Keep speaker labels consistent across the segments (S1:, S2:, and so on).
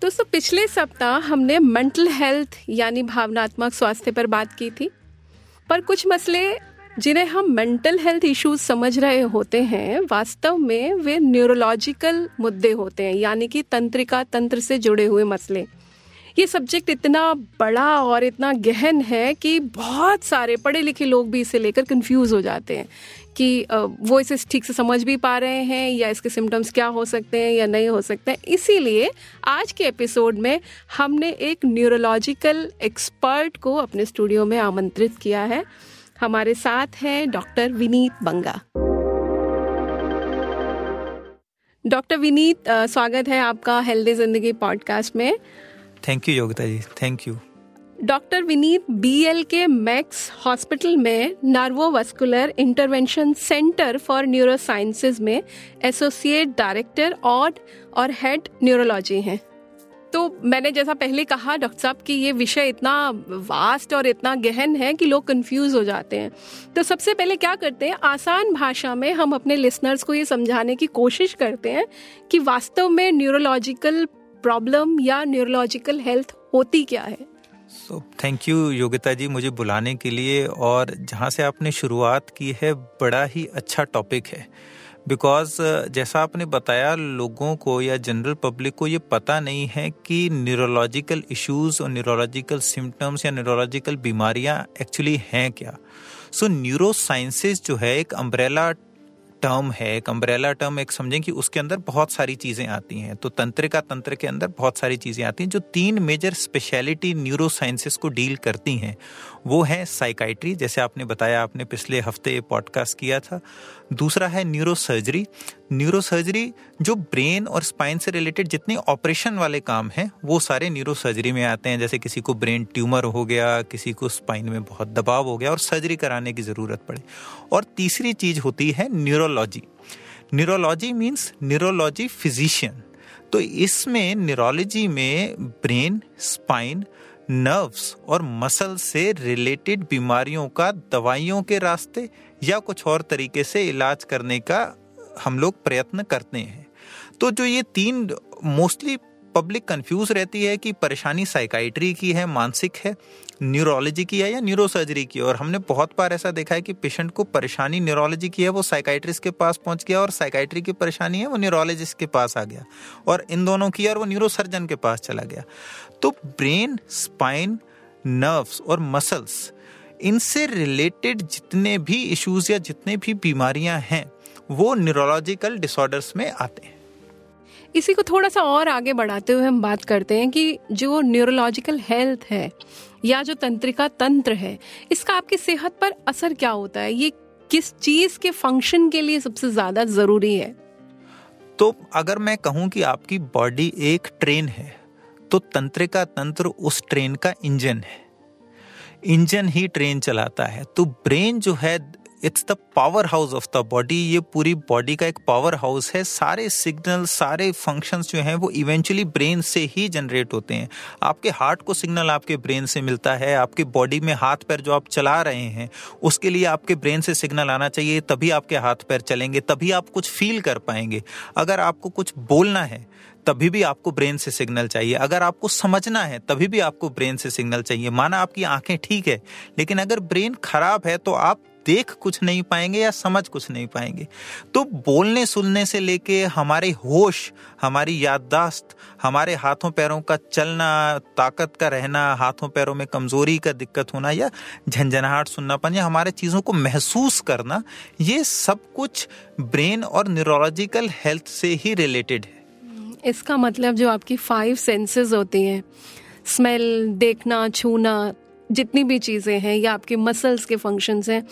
S1: दोस्तों पिछले सप्ताह हमने मेंटल हेल्थ यानी भावनात्मक स्वास्थ्य पर बात की थी, पर कुछ मसले जिन्हें हम मेंटल हेल्थ इश्यूज़ समझ रहे होते हैं, वास्तव में वे न्यूरोलॉजिकल मुद्दे होते हैं, यानी कि तंत्रिका तंत्र से जुड़े हुए मसले। ये सब्जेक्ट इतना बड़ा और इतना गहन है कि बहुत सारे पढ़े लिखे लोग भी इसे लेकर कंफ्यूज हो जाते हैं। कि वो इसे ठीक से समझ भी पा रहे हैं या इसके सिम्टम्स क्या हो सकते हैं या नहीं हो सकते हैं। इसीलिए आज के एपिसोड में हमने एक न्यूरोलॉजिकल एक्सपर्ट को अपने स्टूडियो में आमंत्रित किया है। हमारे साथ हैं डॉक्टर विनीत बंगा। डॉक्टर विनीत स्वागत है आपका हेल्दी ज़िंदगी पॉडकास्ट में।
S2: Thank you Yogita ji. Thank you
S1: doctor Vineet BL के मैक्स हॉस्पिटल में neurovascular intervention centre for neuro sciences में एसोसिएट डायरेक्टर और और हेड न्यूरोलॉजी हैं। तो मैंने जैसा पहले कहा, डॉक्टर साहब, कि ये विषय इतना वास्ट और इतना गहन है कि लोग कंफ्यूज हो जाते हैं। तो सबसे पहले क्या करते हैं, आसान भाषा में हम अपने लिसनर्स को ये समझाने की कोशिश करते हैं कि वास्तव में न्यूरोलॉजिकल प्रॉब्लम या न्यूरोलॉजिकल हेल्थ होती क्या है।
S2: So thank you Yogita ji मुझे बुलाने के लिए। और जहाँ से आपने शुरुआत की है, बड़ा ही अच्छा टॉपिक है। बिकॉज़ जैसा आपने बताया, लोगों को या जनरल पब्लिक को ये पता नहीं है कि न्यूरोलॉजिकल इश्यूज़ और न्यूरोलॉजिकल सिम्टम्स या न्यूरोलॉजिकल बीमारियाँ एक्चुअली हैं क्या। सो न्यूरो साइंसेज जो है, एक अम्ब्रेला टर्म है, एक अम्ब्रेला टर्म एक समझें कि उसके अंदर बहुत सारी चीज़ें आती हैं। तो तंत्रिका तंत्र के अंदर बहुत सारी चीज़ें आती हैं, जो तीन मेजर स्पेशलिटी न्यूरो साइंसिस को डील करती हैं। वो है साइकाइट्री जैसे आपने बताया, आपने पिछले हफ़्ते पॉडकास्ट किया था। दूसरा है न्यूरो सर्जरी न्यूरो सर्जरी जो ब्रेन और स्पाइन से रिलेटेड जितने ऑपरेशन वाले काम हैं, वो सारे न्यूरोसर्जरी में आते हैं। जैसे किसी को ब्रेन ट्यूमर हो गया, किसी को स्पाइन में बहुत दबाव हो गया और सर्जरी कराने की ज़रूरत पड़े। और तीसरी चीज़ होती है neurology neurology means neurology physician तो इसमें न्यूरोलॉजी में ब्रेन स्पाइन नर्व्स और मसल से रिलेटेड बीमारियों का, दवाइयों के रास्ते या कुछ और तरीके से इलाज करने का हम लोग प्रयत्न करते हैं। तो जो ये तीन मोस्टली पब्लिक कंफ्यूज रहती है कि परेशानी साइकाइट्री की है, मानसिक है न्यूरोलॉजी की है या न्यूरोसर्जरी की है। और हमने बहुत बार ऐसा देखा है कि पेशेंट को परेशानी न्यूरोलॉजी की है, वो साइकाइट्रिस्ट के पास पहुँच गया और साइकाइट्री की परेशानी है, वो न्यूरोलॉजिस्ट के पास आ गया। और इन दोनों की और वो न्यूरोसर्जन के पास चला गया। तो ब्रेन स्पाइन नर्व्स और मसल्स इनसे रिलेटेड जितने भी इश्यूज़ या जितने भी बीमारियाँ हैं वो न्यूरोलॉजिकल डिसऑर्डर्स में आते हैं।
S1: इसी को थोड़ा सा और आगे बढ़ाते हुए हम बात करते हैं कि जो न्यूरोलॉजिकल हेल्थ है या जो तंत्रिका तंत्र है इसका आपकी सेहत पर असर क्या होता है? ये किस चीज़ के फ़ंक्शन के लिए सबसे ज़्यादा ज़रूरी है?
S2: तो अगर मैं कहूँ कि आपकी बॉडी एक ट्रेन है तो तंत्रिका तंत्र उस ट्रेन का इंजन है। इंजन ही ट्रेन चलाता है। तो ब्रेन जो है it's the powerhouse of the body ये पूरी बॉडी का एक पावर हाउस है। सारे सिग्नल सारे फ़ंक्शंस जो हैं, वो इवेंचुअली ब्रेन से ही जनरेट होते हैं। आपके हार्ट को सिग्नल आपके ब्रेन से मिलता है। आपके बॉडी में हाथ पैर जो आप चला रहे हैं, उसके लिए आपके ब्रेन से सिग्नल आना चाहिए। तभी आपके हाथ पैर चलेंगे, तभी आप कुछ फील कर पाएँगे। अगर आपको कुछ बोलना है, तभी भी आपको ब्रेन से सिग्नल चाहिए। अगर आपको समझना है, तभी भी आपको ब्रेन से सिग्नल चाहिए। माना आपकी आँखें ठीक है, लेकिन अगर ब्रेन खराब है तो आप देख कुछ नहीं पाएँगे या समझ कुछ नहीं पाएँगे। तो बोलने सुनने से लेके हमारे होश, हमारी याददाश्त, हमारे हाथों पैरों का चलना, ताकत का रहना, हाथों पैरों में कमज़ोरी का दिक्कत होना या झंझनाहट सुननापन या हमारे चीज़ों को महसूस करना, ये सब कुछ ब्रेन और न्यूरोलॉजिकल हेल्थ से ही रिलेटेड है।
S1: इसका मतलब जो आपकी फाइव सेंसेस होती हैं, स्मेल, देखना, छूना जितनी भी चीज़ें हैं या आपके मसल्स के फ़ंक्शंस हैं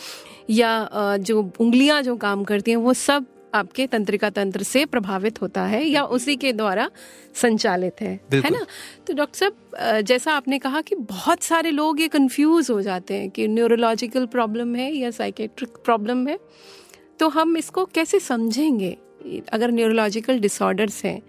S1: या जो उंगलियाँ जो काम करती हैं वो सब आपके तंत्रिका तंत्र से प्रभावित होता है या उसी के द्वारा संचालित है है ना? तो डॉक्टर साहब जैसा आपने कहा कि बहुत सारे लोग ये कंफ्यूज हो जाते हैं कि न्यूरोलॉजिकल प्रॉब्लम है या साइकेट्रिक प्रॉब्लम है तो हम इसको कैसे समझेंगे? अगर न्यूरोलॉजिकल डिसऑर्डर्स हैं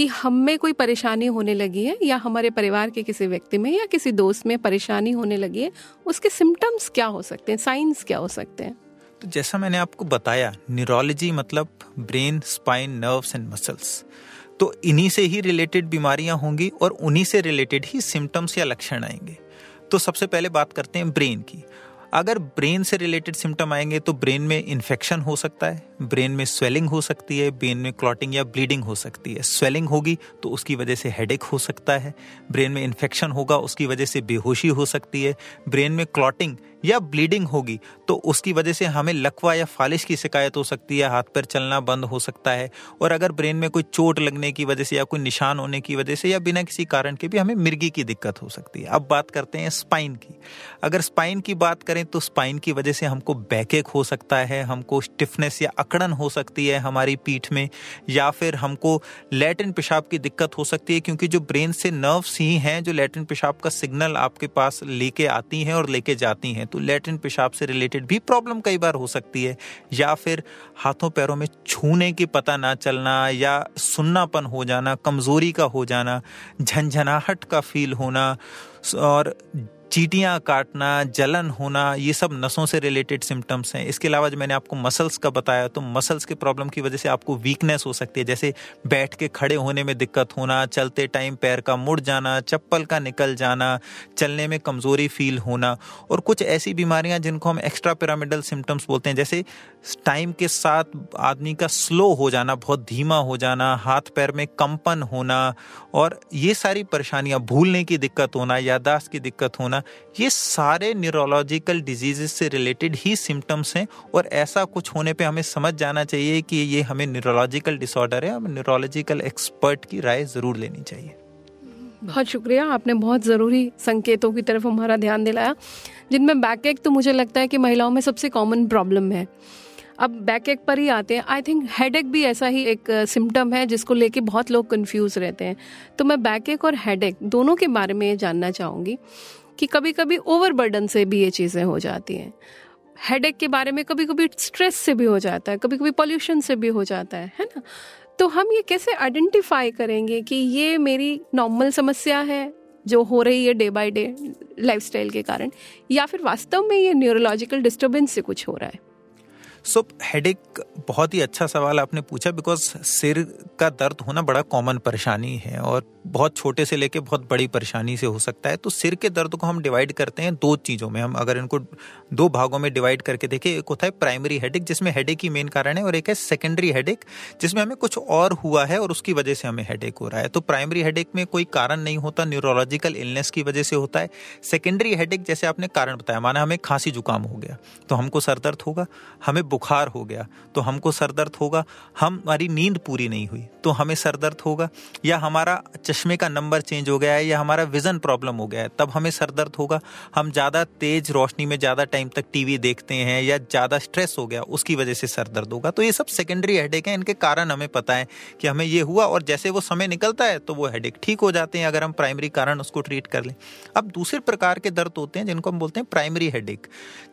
S1: कि हम में कोई परेशानी होने लगी है, या हमारे परिवार के किसी व्यक्ति में, या किसी दोस्त में परेशानी होने लगी है, उसके सिम्टम्स क्या हो सकते हैं साइंस क्या हो सकते हैं?
S2: तो जैसा मैंने आपको बताया न्यूरोलॉजी मतलब brain spine nerves and muscles तो इन्हीं से ही रिलेटेड बीमारियाँ होंगी और उन्हीं से रिलेटेड ही सिम्टम्स या लक्षण आएँगे। तो सबसे पहले बात करते हैं ब्रेन की। अगर ब्रेन से रिलेटेड सिम्टम आएँगे तो ब्रेन में इन्फेक्शन हो सकता है ब्रेन में स्वेलिंग हो सकती है, ब्रेन में क्लॉटिंग या ब्लीडिंग हो सकती है। स्वेलिंग होगी तो उसकी वजह से हेडेक हो सकता है, ब्रेन में इन्फेक्शन होगा उसकी वजह से बेहोशी हो सकती है, ब्रेन में क्लॉटिंग या ब्लीडिंग होगी तो उसकी वजह से हमें लकवा या फालिश की शिकायत हो सकती है, हाथ पैर चलना बंद हो सकता है और अगर ब्रेन में कोई चोट लगने की वजह से या कोई निशान होने की वजह से या बिना किसी कारण के भी हमें मिर्गी की दिक्कत हो सकती है। अब बात करते हैं स्पाइन की। अगर स्पाइन की बात करें तो स्पाइन की वजह से हमको बैकेक हो सकता है, हमको स्टिफनेस या अकड़न हो सकती है हमारी पीठ में, या फिर हमको लैटिन पेशाब की दिक्कत हो सकती है, क्योंकि जो ब्रेन से नर्व्स ही हैं, जो लैटिन पेशाब का सिग्नल आपके पास लेके आती हैं और लेके जाती हैं तो लेटरिन पेशाब से रिलेटेड भी प्रॉब्लम कई बार हो सकती है। या फिर हाथों पैरों में छूने की पता ना चलना, या सुन्नापन हो जाना, कमज़ोरी का हो जाना झंझनाहट का फील होना, और चीटियाँ काटना, जलन होना, ये सब नसों से रिलेटेड सिम्टम्स हैं। इसके अलावा जो मैंने आपको मसल्स का बताया तो मसल्स के प्रॉब्लम की वजह से आपको वीकनेस हो सकती है। जैसे बैठ के खड़े होने में दिक्कत होना, चलते टाइम पैर का मुड़ जाना, चप्पल का निकल जाना, चलने में कमज़ोरी फील होना, और कुछ ऐसी बीमारियाँ जिनको हम एक्स्ट्रा पिरामिडल सिम्टम्स बोलते हैं, जैसे टाइम के साथ आदमी का स्लो हो जाना, बहुत धीमा हो जाना, हाथ पैर में कंपन होना, और ये सारी परेशानियाँ, भूलने की दिक्कत होना यादाश्त की दिक्कत होना ये सारे न्यूरोलॉजिकल डिजीजेस से रिलेटेड ही सिम्टम्स हैं और ऐसा कुछ होने पे हमें समझ जाना चाहिए कि ये हमें न्यूरोलॉजिकल डिसऑर्डर है हमें न्यूरोलॉजिकल एक्सपर्ट की राय ज़रूर लेनी चाहिए।
S1: बहुत शुक्रिया, आपने बहुत ज़रूरी संकेतों की तरफ़ हमारा ध्यान दिलाया। जिनमें बैक एक तो मुझे लगता है कि महिलाओं में सबसे कॉमन प्रॉब्लम है। अब बैक एक पर ही आते हैं। आई थिंक हेड एक भी ऐसा ही एक सिम्टम है जिसको लेके बहुत लोग कंफ्यूज रहते हैं। तो मैं बैक एक और हेड एक दोनों के बारे में जानना चाहूँगी। कि कभी कभी ओवरबर्डन से भी ये चीज़ें हो जाती हैं। हेडेक के बारे में कभी कभी स्ट्रेस से भी हो जाता है कभी कभी पॉल्यूशन से भी हो जाता है है ना? तो हम ये कैसे आइडेंटिफाई करेंगे कि ये मेरी नॉर्मल समस्या है जो हो रही है डे बाय डे लाइफस्टाइल के कारण या फिर वास्तव में ये न्यूरोलॉजिकल डिस्टर्बेंस से कुछ हो रहा है?
S2: सो so, हेडेक बहुत ही अच्छा सवाल आपने पूछा बिकॉज़ सिर का दर्द होना बड़ा कॉमन परेशानी है और बहुत छोटे से लेके बहुत बड़ी परेशानी से हो सकता है तो सिर के दर्द को हम डिवाइड करते हैं दो चीज़ों में। हम अगर इनको दो भागों में डिवाइड करके देखें, एक होता है प्राइमरी हेडेक जिसमें हेडेक ही मेन कारण है, और एक है सेकेंडरी हेडेक जिसमें हमें कुछ और हुआ है और उसकी वजह से हमें हेडेक हो रहा है। तो प्राइमरी हेडेक में कोई कारण नहीं होता न्यूरोलॉजिकल इलनेस की वजह से होता है। सेकेंडरी हेडेक जैसे आपने कारण बताया, माना हमें खांसी जुकाम हो गया तो हमको सर दर्द होगा, हमें बुखार हो गया तो हमको सर दर्द होगा हमारी नींद पूरी नहीं हुई तो हमें सर दर्द होगा, या हमारा चश्मे का नंबर चेंज हो गया है, या हमारा विजन प्रॉब्लम हो गया है, तब हमें सर दर्द होगा। हम ज़्यादा तेज रोशनी में ज़्यादा टाइम तक टीवी देखते हैं या ज़्यादा स्ट्रेस हो गया, उसकी वजह से सर दर्द होगा। तो ये सब सेकेंडरी हेडेक है, इनके कारण हमें पता है कि हमें ये हुआ और जैसे वो समय निकलता है तो वो हेडेक ठीक हो जाते हैं अगर हम प्राइमरी कारण उसको ट्रीट कर लें। अब दूसरे प्रकार के दर्द होते हैं, जिनको हम बोलते हैं प्राइमरी हेडेक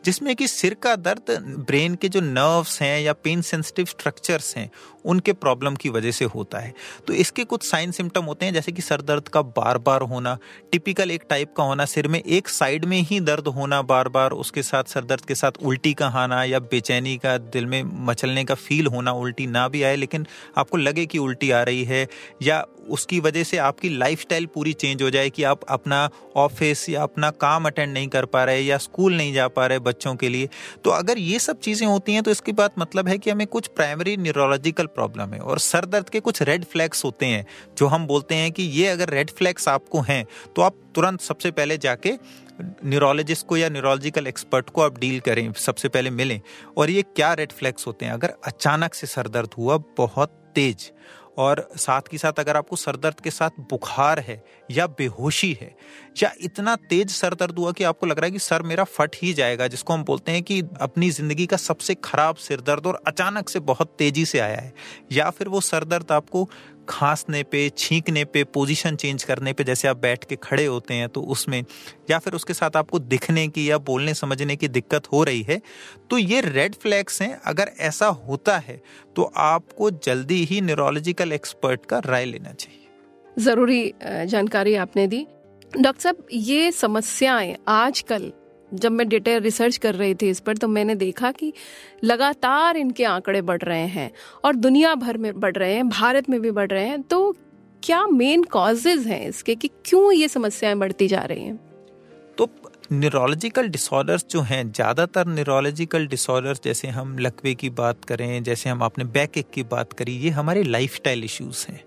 S2: जिसमें कि सिर का दर्द ब्रेन के जो नर्व्स हैं या पेन सेंसिटिव स्ट्रक्चर्स हैं, उनके प्रॉब्लम की वजह से होता है। तो इसके कुछ साइन सिम्टम होते हैं, जैसे कि सर दर्द का बार बार होना टिपिकल एक टाइप का होना, सिर में एक साइड में ही दर्द होना बार बार उसके साथ सर दर्द के साथ उल्टी का आना या बेचैनी का दिल में मचलने का फील होना उल्टी ना भी आए, लेकिन आपको लगे कि उल्टी आ रही है या उसकी वजह से आपकी लाइफस्टाइल पूरी चेंज हो जाए कि आप अपना ऑफ़िस या अपना काम अटेंड नहीं कर पा रहे या स्कूल नहीं जा पा रहे बच्चों के लिए। तो अगर ये सब चीज़ें होती हैं तो इसकी बात मतलब है कि हमें कुछ प्राइमरी न्यूरोलॉजिकल प्रॉब्लम है और सर दर्द के कुछ रेड फ्लैग्स होते हैं, जो हम बोलते हैं कि ये अगर रेड फ्लैग्स आपको हैं तो आप तुरंत सबसे पहले जाके न्यूरोलॉजिस्ट को या न्यूरोलॉजिकल एक्सपर्ट को आप डील करें, सबसे पहले मिलें। और ये क्या रेड फ्लैग्स होते हैं? अगर अचानक से सर दर्द हुआ, बहुत तेज, और साथ के साथ अगर आपको सर दर्द के साथ बुखार है या बेहोशी है, या इतना तेज सर दर्द हुआ कि आपको लग रहा है कि सर मेरा फट ही जाएगा, जिसको हम बोलते हैं कि अपनी ज़िंदगी का सबसे खराब सिर दर्द और अचानक से बहुत तेज़ी से आया है, या फिर वो सर दर्द आपको खांसने पे, छींकने पे पोजीशन चेंज करने पे, जैसे आप बैठ के खड़े होते हैं तो उसमें, या फिर उसके साथ आपको दिखने की या बोलने, समझने की दिक्कत हो रही है तो ये रेड फ्लैग्स हैं। अगर ऐसा होता है तो आपको जल्दी ही न्यूरोलॉजिकल एक्सपर्ट का राय लेना चाहिए।
S1: ज़रूरी जानकारी आपने दी। डॉक्टर साहब, ये समस्याएँ आजकल जब मैं डेटा रिसर्च कर रही थी इस पर तो मैंने देखा कि लगातार इनके आंकड़े बढ़ रहे हैं और दुनिया भर में बढ़ रहे हैं, भारत में भी बढ़ रहे हैं। तो क्या मेन कॉजेज हैं इसके कि क्यों ये समस्याएँ बढ़ती जा रही हैं?
S2: तो न्यूरोलॉजिकल डिसऑर्डर्स जो हैं, ज़्यादातर न्यूरोलॉजिकल डिसऑर्डर्स जैसे हम लकवे की बात करें, जैसे हम आपने बैक एक की बात करी, ये हमारे लाइफस्टाइल इश्यूज़ हैं।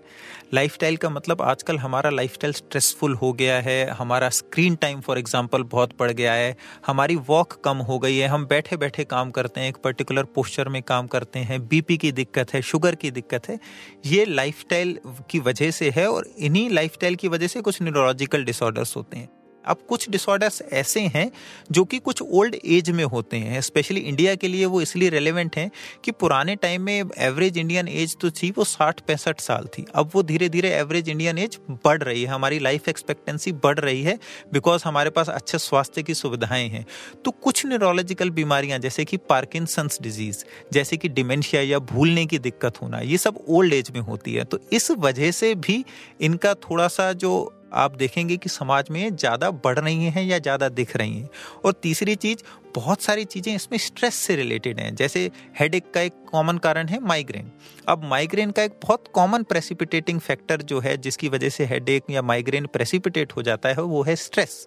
S2: लाइफस्टाइल का मतलब आजकल हमारा लाइफस्टाइल स्ट्रेसफुल हो गया है, हमारा स्क्रीन टाइम फॉर एग्जांपल बहुत बढ़ गया है, हमारी वॉक कम हो गई है, हम बैठे बैठे काम करते हैं, एक पर्टिकुलर पोस्चर में काम करते हैं बीपी की दिक्कत है शुगर की दिक्कत है, ये लाइफस्टाइल की वजह से है और इन्हीं लाइफस्टाइल की वजह से कुछ न्यूरोलॉजिकल डिसऑर्डर्स होते हैं। अब कुछ डिसऑर्डर्स ऐसे हैं जो कि कुछ ओल्ड एज में होते हैं स्पेशली इंडिया के लिए वो इसलिए रेलेवेंट हैं कि पुराने टाइम में एवरेज इंडियन एज तो थी वो साठ पैंसठ साल थी। अब वो धीरे धीरे एवरेज इंडियन एज बढ़ रही है, हमारी लाइफ एक्सपेक्टेंसी बढ़ रही है बिकॉज़ हमारे पास अच्छे स्वास्थ्य की सुविधाएँ हैं। तो कुछ न्यूरोलॉजिकल बीमारियाँ जैसे कि पार्किंसंस डिज़ीज़ जैसे कि डिमेंशिया या भूलने की दिक्कत होना, ये सब ओल्ड एज में होती है। तो इस वजह से भी इनका थोड़ा सा जो आप देखेंगे कि समाज में ज़्यादा बढ़ रही हैं या ज़्यादा दिख रही हैं। और तीसरी चीज़ बहुत सारी चीज़ें इसमें स्ट्रेस से रिलेटेड हैं। जैसे हेड का एक कॉमन कारण है माइग्रेन अब माइग्रेन का एक बहुत कॉमन प्रेसिपिटेटिंग फैक्टर जो है, जिसकी वजह से हेड या माइग्रेन प्रेसिपिटेट हो जाता है, वो है स्ट्रेस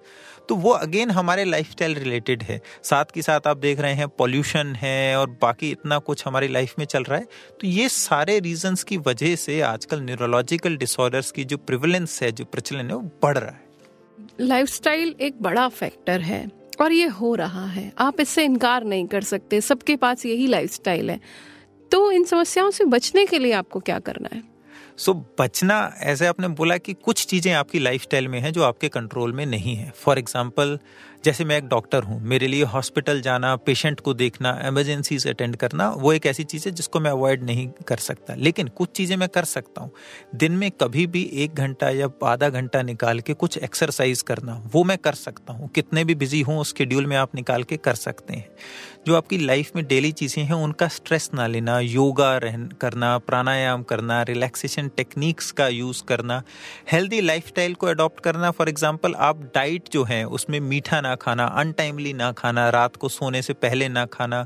S2: तो वो अगेन हमारे लाइफस्टाइल रिलेटेड है। साथ के साथ आप देख रहे हैं पॉल्यूशन है और बाकी इतना कुछ हमारी लाइफ में चल रहा है। तो ये सारे रीजंस की वजह से आजकल न्यूरोलॉजिकल डिसऑर्डर्स की जो प्रिवलेंस है, जो प्रचलन है, वो बढ़ रहा है।
S1: लाइफस्टाइल एक बड़ा फैक्टर है। और ये हो रहा है। आप इससे इनकार नहीं कर सकते। सबके पास यही लाइफस्टाइल है। तो इन समस्याओं से बचने के लिए आपको क्या करना है?
S2: सो so, बचना ऐसे आपने बोला कि कुछ चीज़ें आपकी लाइफस्टाइल में हैं जो आपके कंट्रोल में नहीं है। फॉर एग्ज़ाम्पल जैसे मैं एक डॉक्टर हूँ मेरे लिए हॉस्पिटल जाना पेशेंट को देखना एमरजेंसी से अटेंड करना वो एक ऐसी चीज़ है जिसको मैं अवॉइड नहीं कर सकता। लेकिन कुछ चीज़ें मैं कर सकता हूँ। दिन में कभी भी एक घंटा या आधा घंटा निकाल के कुछ एक्सरसाइज करना वो मैं कर सकता हूँ। कितने भी बिज़ी हूँ उस शेड्यूल में आप निकाल के कर सकते हैं। जो आपकी लाइफ में डेली चीज़ें हैं, उनका स्ट्रेस ना लेना योगा रह करना, प्राणायाम करना रिलैक्सेशन टेक्निक्स का यूज़ करना हेल्दी लाइफस्टाइल को अडॉप्ट करना। फॉर एग्ज़ाम्पल आप डाइट जो है, उसमें मीठा ना खाना अनटाइमली ना खाना, रात को सोने से पहले ना खाना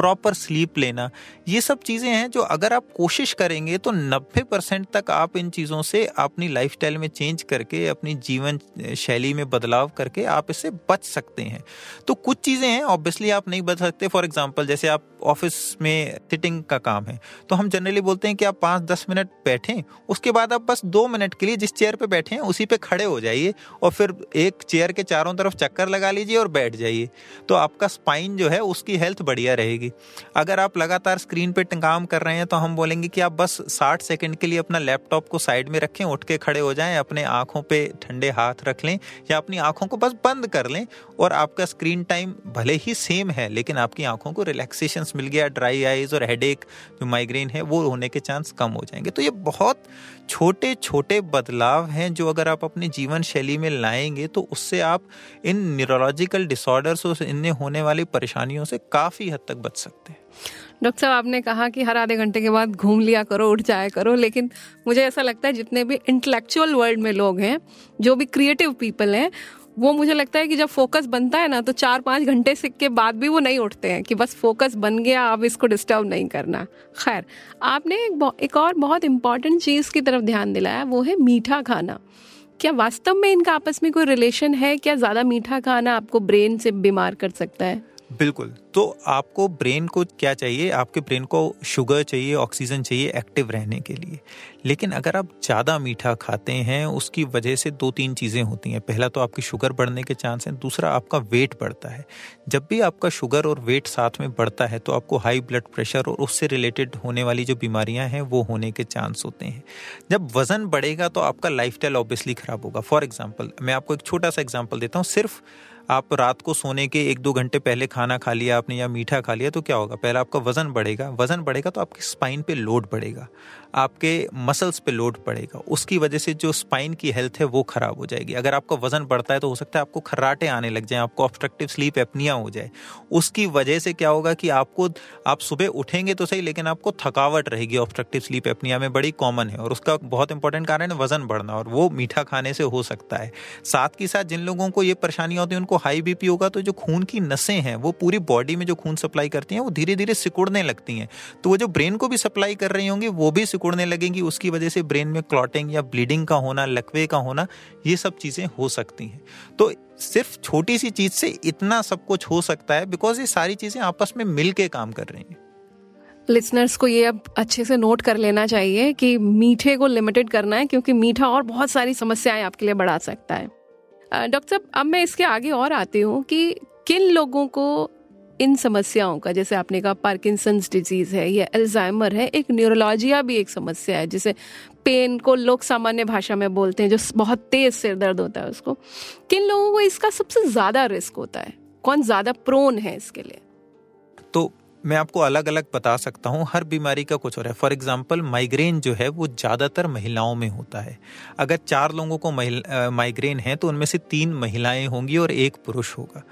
S2: प्रॉपर स्लीप लेना, ये सब चीज़ें हैं जो अगर आप कोशिश करेंगे तो 90 परसेंट तक आप इन चीज़ों से अपनी लाइफस्टाइल में चेंज करके, अपनी जीवन शैली में बदलाव करके आप इससे बच सकते हैं। तो कुछ चीज़ें हैं ऑब्वियसली आप नहीं बच सकते। फॉर एग्ज़ाम्पल जैसे आप ऑफ़िस में सिटिंग का काम है तो हम जनरली बोलते हैं कि आप पाँच दस मिनट बैठें, उसके बाद आप बस दो मिनट के लिए जिस चेयर पर बैठे हैं, उसी पे खड़े हो जाइए और फिर एक चेयर के चारों तरफ़ चक्कर लगा लीजिए और बैठ जाइए। तो आपका स्पाइन जो है, उसकी हेल्थ बढ़िया रहेगी। अगर आप लगातार स्क्रीन पे काम कर रहे हैं तो हम बोलेंगे कि आप बस साठ सेकंड के लिए अपना लैपटॉप को साइड में रखें, उठ के खड़े हो जाएँ, अपने आँखों पे ठंडे हाथ रख लें या अपनी आँखों को बस बंद कर लें और आपका स्क्रीन टाइम भले ही सेम है, लेकिन आपकी आँखों को रिलैक्सेशन मिल गया, ड्राई आइज़ और हेड जो माइग्रेन है, वो होने के चांस कम हो जाएँगे। तो ये बहुत छोटे छोटे बदलाव हैं जो अगर आप अपनी जीवन शैली में लाएँगे तो उससे आप इन न्यूरोलॉजिकल डिसऑर्डर्स और इनमें होने वाली परेशानियों से काफ़ी हद तक सकते हैं।
S1: डॉक्टर साहब आपने कहा कि हर आधे घंटे के बाद घूम लिया करो उठ जाया करो लेकिन मुझे ऐसा लगता है जितने भी इंटेलेक्चुअल वर्ल्ड में लोग हैं जो भी क्रिएटिव पीपल हैं वो मुझे लगता है कि जब फोकस बनता है ना तो चार पाँच घंटे से के बाद भी वो नहीं उठते हैं कि बस फोकस बन गया अब इसको डिस्टर्ब नहीं करना। खैर आपने एक, एक और बहुत इंपॉर्टेंट चीज़ की तरफ़ ध्यान दिलाया वो है मीठा खाना। क्या वास्तव में इनका आपस में कोई रिलेशन है? क्या ज़्यादा मीठा खाना आपको ब्रेन से बीमार कर सकता है?
S2: बिल्कुल। तो आपको ब्रेन को क्या चाहिए? आपके ब्रेन को शुगर चाहिए, ऑक्सीजन चाहिए एक्टिव रहने के लिए। लेकिन अगर आप ज़्यादा मीठा खाते हैं, उसकी वजह से दो तीन चीज़ें होती हैं। पहला तो आपकी शुगर बढ़ने के चांस हैं, दूसरा आपका वेट बढ़ता है। जब भी आपका शुगर और वेट साथ में बढ़ता है तो आपको हाई ब्लड प्रेशर और उससे रिलेटेड होने वाली जो बीमारियाँ हैं, वो होने के चांस होते हैं। जब वज़न बढ़ेगा तो आपका लाइफ ऑब्वियसली ख़राब होगा। फॉर एग्ज़ाम्पल मैं आपको एक छोटा सा एग्ज़ाम्पल देता हूँ। सिर्फ़ आप रात को सोने के एक दो घंटे पहले खाना खा लिया आपने या मीठा खा लिया तो क्या होगा? पहले आपका वज़न बढ़ेगा। वज़न बढ़ेगा तो आपकी स्पाइन पे लोड बढ़ेगा। आपके मसल्स पे लोड पड़ेगा उसकी वजह से जो स्पाइन की हेल्थ है, वो खराब हो जाएगी। अगर आपका वज़न बढ़ता है तो हो सकता है आपको खर्राटे आने लग जाए, आपको ऑब्स्ट्रक्टिव स्लीप एपनिया हो जाए। उसकी वजह से क्या होगा कि आपको, आप सुबह उठेंगे तो सही, लेकिन आपको थकावट रहेगी ऑब्स्ट्रक्टिव स्लीप एपनिया में, बड़ी कॉमन है। और उसका बहुत इंपॉर्टेंट कारण है वज़न बढ़ना, और वो मीठा खाने से हो सकता है। साथ के साथ जिन लोगों को ये परेशानियाँ होती है, उनको हाई बीपी होगा तो जो खून की नसें हैं, वो पूरी बॉडी में जो खून सप्लाई करती हैं, वो धीरे धीरे सिकुड़ने लगती हैं। तो वो जो ब्रेन को भी सप्लाई कर रही होंगी, वो भी सिकुड़ने लगेंगी, उसकी वजह से ब्रेन में क्लॉटिंग या ब्लीडिंग का होना, लकवे का होना, ये सब चीज़ें हो सकती हैं। तो सिर्फ़ छोटी सी चीज़ से इतना सब कुछ हो सकता है, बिकॉज़ ये सारी चीज़ें आपस में मिल के काम कर रही हैं।
S1: लिसनर्स को ये अब अच्छे से नोट कर लेना चाहिए कि मीठे को लिमिटेड करना है, क्योंकि मीठा और बहुत सारी समस्याएँ आपके लिए बढ़ा सकता है। डॉक्टर साहब, अब मैं इसके आगे और आती हूँ कि किन लोगों को इन समस्याओं का, जैसे आपने कहा पार्किंसंस डिज़ीज़ है, या एल्जाइमर है, एक न्यूरोलॉजिया भी एक समस्या है, जिसे पेन को लोग सामान्य भाषा में बोलते हैं, जो बहुत तेज सिर दर्द होता है उसको, किन लोगों को इसका सबसे ज़्यादा रिस्क होता है? कौन ज़्यादा प्रोन है इसके लिए?
S2: तो मैं आपको अलग अलग बता सकता हूँ, हर बीमारी का कुछ रहा है। फॉर एग्ज़ाम्पल माइग्रेन जो है, वो ज़्यादातर महिलाओं में होता है। अगर चार लोगों को माइग्रेन है तो उनमें से तीन महिलाएँ होंगी और एक पुरुष होगा।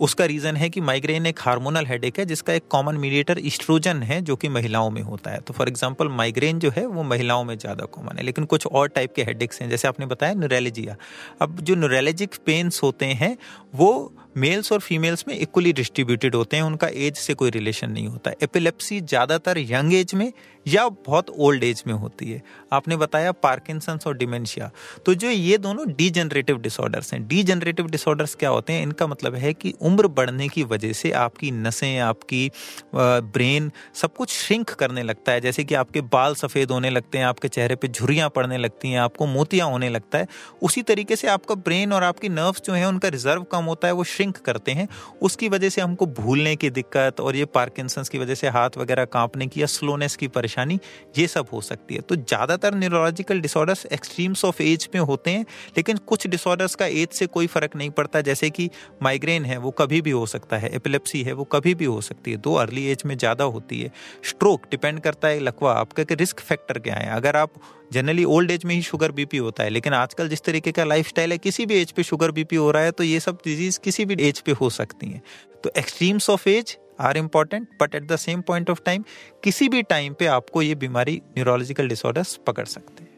S2: उसका रीज़न है कि माइग्रेन एक हार्मोनल हेडेक है, जिसका एक कॉमन मीडिएटर इस्ट्रोजन है, जो कि महिलाओं में होता है। तो फॉर एग्ज़ाम्पल माइग्रेन जो है, वो महिलाओं में ज़्यादा कॉमन है। लेकिन कुछ और टाइप के हेडेक्स हैं, जैसे आपने बताया न्यूरेलिजिया अब जो न्यूरेलिजिक पेन्स होते हैं, वो मेल्स और फीमेल्स में इक्वली डिस्ट्रीब्यूटेड होते हैं, उनका एज से कोई रिलेशन नहीं होता। एपिलेप्सी ज़्यादातर यंग एज में या बहुत ओल्ड एज में होती है। आपने बताया पार्किंसंस और डिमेंशिया तो जो ये दोनों डी जनरेटिव डिसऑर्डर्स हैं डी जनरेटिव डिसऑर्डर्स क्या होते हैं? इनका मतलब है कि उम्र बढ़ने की वजह से आपकी नसें, आपकी ब्रेन सब कुछ श्रिंक करने लगता है। जैसे कि आपके बाल सफ़ेद होने लगते हैं, आपके चेहरे पर झुरियाँ पड़ने लगती हैं, आपको मोतियाँ होने लगता है। उसी तरीके से आपका ब्रेन और आपकी नर्व्स जो है, उनका रिज़र्व कम होता है, वो श्रिंक करते हैं। उसकी वजह से हमको भूलने की दिक्कत और ये पार्किंसंस की वजह से हाथ वगैरह कांपने की या स्लोनेस की परेशानी परेशानी ये सब हो सकती है। तो ज़्यादातर neurological disorders extremes of age में होते हैं, लेकिन कुछ डिसऑर्डर्स का एज से कोई फ़र्क नहीं पड़ता। जैसे कि माइग्रेन है, वो कभी भी हो सकता है। एपिलेप्सी है, वो कभी भी हो सकती है। दो अर्ली एज में ज़्यादा होती है। स्ट्रोक डिपेंड करता है, लकवा आपका रिस्क फैक्टर क्या है अगर आप जनरली ओल्ड एज में ही शुगर बीपी होता है, लेकिन आजकल जिस तरीके का लाइफ है, किसी भी एज पे शुगर बीपी हो रहा है तो ये सब डिज़ीज़ किसी भी एज पे हो सकती हैं। तो extremes of age are important but at the same point of time किसी भी टाइम पे आपको ये बीमारी न्यूरोलॉजिकल डिसऑर्डर्स पकड़ सकते हैं।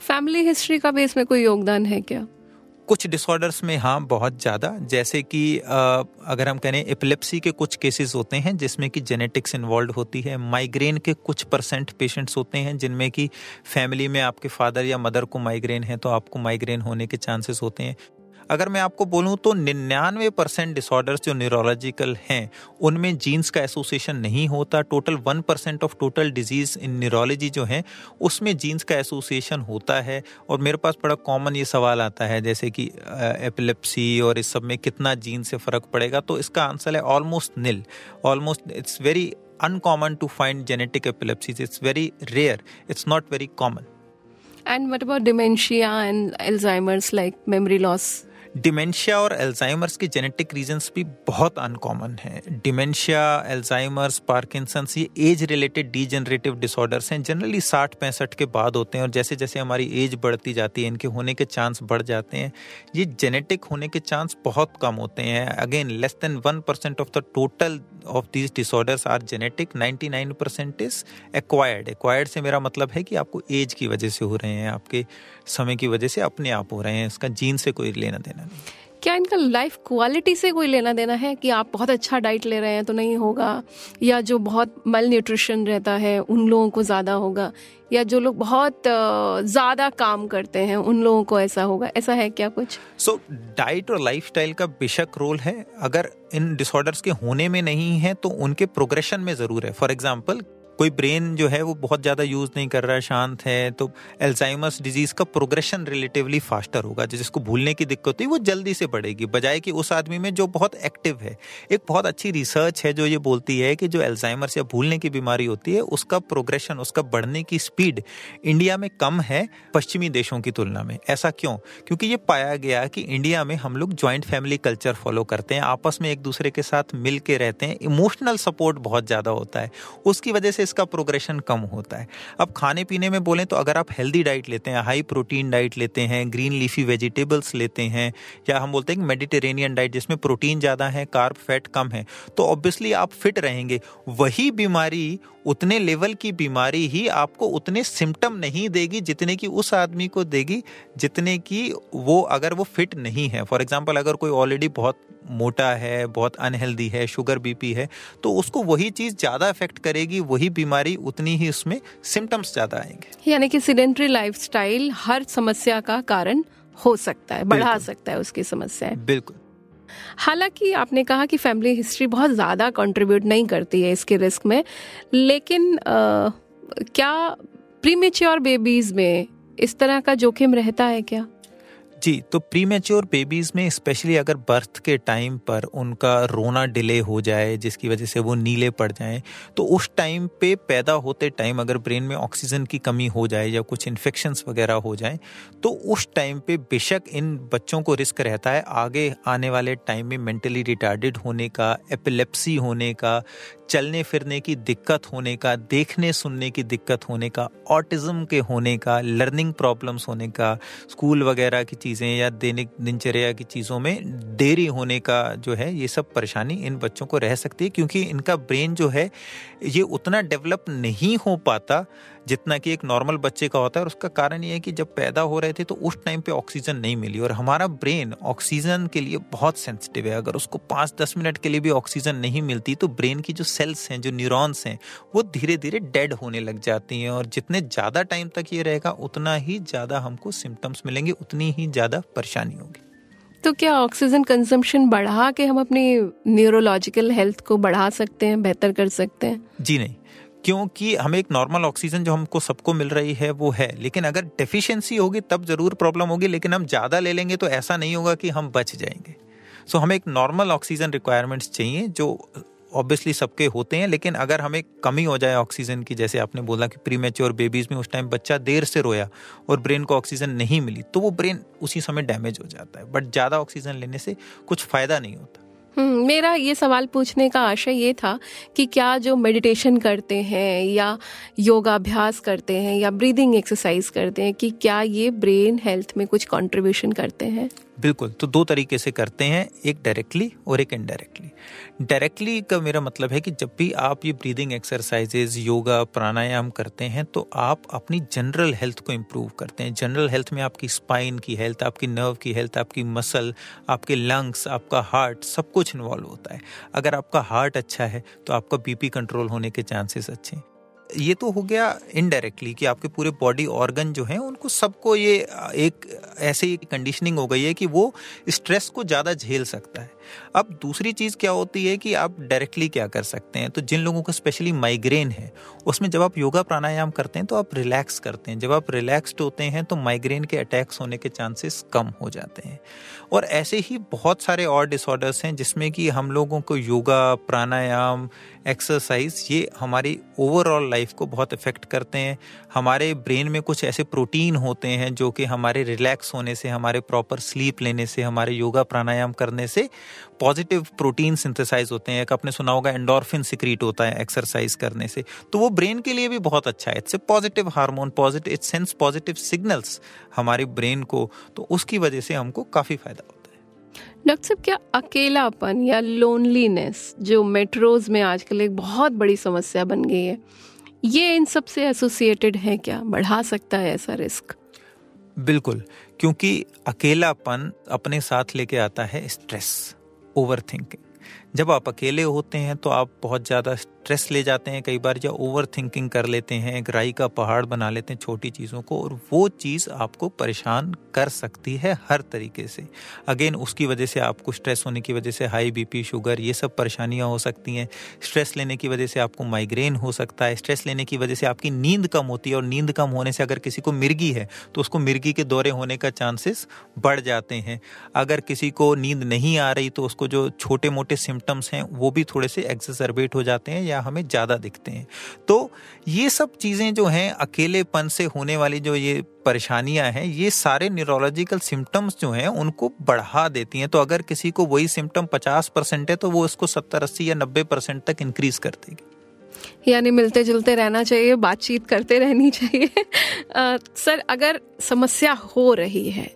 S1: फैमिली हिस्ट्री का भी इसमें कोई योगदान है क्या?
S2: कुछ डिसऑर्डर्स में हाँ बहुत ज़्यादा। जैसे कि अगर हम कहें एपिलेप्सी के कुछ केसेस होते हैं जिसमें कि जेनेटिक्स इन्वॉल्व होती है। माइग्रेन के कुछ परसेंट पेशेंट्स होते हैं जिनमें कि फैमिली में आपके फादर या मदर को माइग्रेन है तो आपको माइग्रेन होने के चांसेस होते हैं। अगर मैं आपको बोलूँ तो निन्यानवे परसेंट डिसऑर्डर्स जो न्यूरोलॉजिकल हैं उनमें जीन्स का एसोसिएशन नहीं होता total one percent of total disease in neurology जो है उसमें जीन्स का एसोसिएशन होता है और मेरे पास बड़ा कॉमन ये सवाल आता है जैसे कि एपिलेप्सी और इस सब में कितना जीन से फ़र्क पड़ेगा तो इसका आंसर है almost nil almost it's very uncommon to find genetic epilepsies. It's very rare. It's not very common.
S1: And what about dementia and Alzheimer's, like memory loss?
S2: Dementia और एल्जाइमर्स के जेनेटिक रीजंस भी बहुत uncommon हैं। Dementia Alzheimer's Parkinson's ये age related degenerative disorders हैं। Generally साठ पैंसठ के बाद होते हैं और जैसे जैसे हमारी एज बढ़ती जाती है, इनके होने के चांस बढ़ जाते हैं। ये जेनेटिक होने के चांस बहुत कम होते हैं। Again less than one percent of the total of these disorders are genetic ninety nine percent is acquired acquired से मेरा मतलब है कि आपको एज की वजह से हो रहे हैं, आपके समय की वजह से अपने आप हो रहे हैं, इसका जीन से कोई लेना देना नहीं।
S1: क्या इनका लाइफ क्वालिटी से कोई लेना देना है कि आप बहुत अच्छा डाइट ले रहे हैं तो नहीं होगा? या जो बहुत मल न्यूट्रिशन रहता है उन लोगों को ज़्यादा होगा? या जो लोग बहुत ज़्यादा काम करते हैं उन लोगों को ऐसा होगा? ऐसा है क्या कुछ?
S2: सो so, डाइट और लाइफस्टाइल का बेशक रोल है। अगर इन डिसऑर्डर्स के होने में नहीं है तो उनके प्रोग्रेशन में ज़रूर है। फॉर एग्ज़ाम्पल कोई ब्रेन जो है वो बहुत ज़्यादा यूज़ नहीं कर रहा है, शांत है तो एल्जाइमस डिज़ीज़ का प्रोग्रेशन रिलेटिवली फास्टर होगा। जिसको भूलने की दिक्कत होती वो जल्दी से बढ़ेगी। बजाय कि उस आदमी में जो बहुत एक्टिव है, एक बहुत अच्छी रिसर्च है जो ये बोलती है कि जो एल्जाइमर्स या भूलने की बीमारी होती है, उसका प्रोग्रेशन उसका बढ़ने की स्पीड इंडिया में कम है, पश्चिमी देशों की तुलना में। ऐसा क्यों? क्योंकि ये पाया गया कि इंडिया में हम लोग ज्वाइंट फैमिली कल्चर फॉलो करते हैं, आपस में एक दूसरे के साथ मिल के रहते हैं इमोशनल सपोर्ट बहुत ज़्यादा होता है। उसकी वजह से इसका प्रोग्रेशन कम होता है। अब खाने पीने में बोलें तो अगर आप हेल्दी डाइट लेते हैं हाई प्रोटीन डाइट लेते हैं ग्रीन लीफी वेजिटेबल्स लेते हैं, या हम बोलते हैं मेडिटेरेनियन डाइट जिसमें प्रोटीन ज़्यादा है कार्ब फैट कम है तो ऑब्वियसली आप फिट रहेंगे। वही बीमारी, उतने लेवल की बीमारी ही आपको उतने सिम्टम नहीं देगी जितने की उस आदमी को देगी, जितने की वो अगर वो फिट नहीं है। फॉर एग्ज़ाम्पल अगर कोई ऑलरेडी बहुत मोटा है, बहुत अनहेल्दी है शुगर बीपी है तो उसको वही चीज़ ज़्यादा इफ़ेक्ट करेगी, वही बीमारी उतनी ही उसमें सिम्टम्स ज़्यादा आएँगे।
S1: यानी कि सीडेंट्री लाइफस्टाइल हर समस्या का कारण हो सकता है बढ़ा सकता है उसकी समस्या
S2: बिल्कुल।
S1: हालाँकि आपने कहा कि फैमिली हिस्ट्री बहुत ज़्यादा कंट्रीब्यूट नहीं करती है इसके रिस्क में लेकिन आ, क्या प्रीमेच्योर बेबीज में इस तरह का जोखिम रहता है क्या?
S2: जी तो प्री मेच्योर बेबीज़ में स्पेशली अगर बर्थ के टाइम पर उनका रोना डिले हो जाए, जिसकी वजह से वो नीले पड़ जाएँ तो उस टाइम पे पैदा होते टाइम अगर ब्रेन में ऑक्सीजन की कमी हो जाए या कुछ इन्फेक्शंस वगैरह हो जाए तो उस टाइम पे बेशक इन बच्चों को रिस्क रहता है आगे आने वाले टाइम में मेंटली रिटार्डेड होने का एपिलेप्सी होने का, चलने फिरने की दिक्कत होने का, देखने सुनने की दिक्कत होने का ऑटिज्म के होने का लर्निंग प्रॉब्लम्स होने का स्कूल वगैरह की चीज़ें या दैनिक दिनचर्या की चीज़ों में देरी होने का जो है, ये सब परेशानी इन बच्चों को रह सकती है, क्योंकि इनका ब्रेन जो है, ये उतना डेवलप नहीं हो पाता जितना कि एक नॉर्मल बच्चे का होता है और उसका कारण ये है कि जब पैदा हो रहे थे तो उस टाइम पे ऑक्सीजन नहीं मिली और हमारा ब्रेन ऑक्सीजन के लिए बहुत सेंसिटिव है। अगर उसको पाँच दस मिनट के लिए भी ऑक्सीजन नहीं मिलती तो ब्रेन की जो सेल्स हैं जो न्यूरॉन्स हैं वो धीरे धीरे डेड होने लग जाती हैं और जितने ज़्यादा टाइम तक ये रहेगा उतना ही ज़्यादा हमको सिम्टम्स मिलेंगे उतनी ही ज़्यादा परेशानी होगी।
S1: तो क्या ऑक्सीजन कंजम्पशन बढ़ा के हम अपनी न्यूरोलॉजिकल हेल्थ को बढ़ा सकते हैं बेहतर कर सकते हैं?
S2: जी नहीं। क्योंकि हमें एक नॉर्मल ऑक्सीजन जो हमको सबको मिल रही है, वो है। लेकिन अगर डेफिशिएंसी होगी, तब ज़रूर प्रॉब्लम होगी, लेकिन हम ज़्यादा ले लेंगे तो ऐसा नहीं होगा कि हम बच जाएँगे। सो हमें एक नॉर्मल ऑक्सीजन रिक्वायरमेंट्स चाहिए, जो ऑब्वियसली सबके होते हैं, लेकिन अगर हमें कमी हो जाए ऑक्सीजन की, जैसे आपने बोला कि प्री मेच्योर बेबीज में उस टाइम बच्चा देर से रोया और ब्रेन को ऑक्सीजन नहीं मिली तो वो ब्रेन उसी समय डैमेज हो जाता है। बट ज़्यादा ऑक्सीजन लेने से कुछ फ़ायदा नहीं होता।
S1: मेरा ये सवाल पूछने का आशय ये था कि क्या जो मेडिटेशन करते हैं या योगाभ्यास करते हैं या ब्रीदिंग एक्सरसाइज करते हैं, कि क्या ये ब्रेन हेल्थ में कुछ कंट्रीब्यूशन करते हैं?
S2: बिल्कुल तो दो तरीके से करते हैं, एक डायरेक्टली और एक इनडायरेक्टली डायरेक्टली का मेरा मतलब है कि जब भी आप ये ब्रीदिंग एक्सरसाइजेज योगा प्राणायाम करते हैं तो आप अपनी जनरल हेल्थ को इम्प्रूव करते हैं। जनरल हेल्थ में आपकी स्पाइन की हेल्थ आपकी नर्व की हेल्थ आपकी मसल आपके लंग्स आपका हार्ट सब कुछ इन्वॉल्व होता है। अगर आपका हार्ट अच्छा है तो आपका बीपी कंट्रोल होने के चांसेस अच्छे हैं। ये तो हो गया इनडायरेक्टली कि आपके पूरे बॉडी ऑर्गन जो हैं, उनको सबको ये एक ऐसे कंडीशनिंग हो गई है कि वो स्ट्रेस को ज़्यादा झेल सकता है। अब दूसरी चीज़ क्या होती है कि आप डायरेक्टली क्या कर सकते हैं? तो जिन लोगों को स्पेशली माइग्रेन है, उसमें जब आप योगा प्राणायाम करते हैं तो आप रिलैक्स करते हैं। जब आप रिलैक्सड होते हैं तो माइग्रेन के अटैक्स होने के चांसेस कम हो जाते हैं। और ऐसे ही बहुत सारे और डिसऑर्डर्स हैं, जिसमें कि हम लोगों को योगा प्राणायाम एक्सरसाइज ये हमारी ओवरऑल लाइफ को बहुत इफ़ेक्ट करते हैं। हमारे ब्रेन में कुछ ऐसे प्रोटीन होते हैं, जो कि हमारे रिलैक्स होने से, हमारे प्रॉपर स्लीप लेने से, हमारे योगा प्राणायाम करने से पॉजिटिव प्रोटीन सिंथेसाइज होते हैं एक आपने सुना होगा एंडोरफिन सिक्रीट होता है एक्सरसाइज करने से। तो वो ब्रेन के लिए भी बहुत अच्छा है। It's a positive hormone positive it sense positive signals हमारे ब्रेन को तो उसकी वजह से हमको काफ़ी फ़ायदा होता है।
S1: डॉक्टर साहब क्या अकेलापन या लोनलीनेस जो मेट्रोज में आजकल एक बहुत बड़ी समस्या बन गई है ये इन सबसे एसोसिएटेड है क्या? बढ़ा सकता है ऐसा रिस्क
S2: बिल्कुल क्योंकि अकेलापन अपने साथ लेके आता है स्ट्रेस ओवर थिंकिंग जब आप अकेले होते हैं तो आप बहुत ज़्यादा स्ट्रेस ले जाते हैं, कई बार या ओवर थिंकिंग कर लेते हैं ग्राई का पहाड़ बना लेते हैं छोटी चीज़ों को, और वो चीज़ आपको परेशान कर सकती है हर तरीके से। अगेन उसकी वजह से आपको स्ट्रेस होने की वजह से हाई बीपी शुगर ये सब परेशानियाँ हो सकती हैं। स्ट्रेस लेने की वजह से आपको माइग्रेन हो सकता है। स्ट्रेस लेने की वजह से आपकी नींद कम होती है, और नींद कम होने से अगर किसी को मिर्गी है तो उसको मिर्गी के दौरे होने का चांसेस बढ़ जाते हैं। अगर किसी को नींद नहीं आ रही तो उसको जो छोटे मोटे सिम्टम्स हैं वो भी थोड़े से एक्सरबेट हो जाते हैं या हमें ज़्यादा दिखते हैं। तो ये सब चीज़ें जो हैं अकेलेपन से होने वाली जो ये परेशानियाँ हैं ये सारे न्यूरोलॉजिकल सिम्टम्स जो हैं उनको बढ़ा देती हैं। तो अगर किसी को वही सिम्टम 50 परसेंट है तो वो उसको 70 अस्सी या 90 परसेंट तक इंक्रीज कर देगी।
S1: यानी मिलते जुलते रहना चाहिए बातचीत करते रहनी चाहिए। आ, सर अगर समस्या हो रही है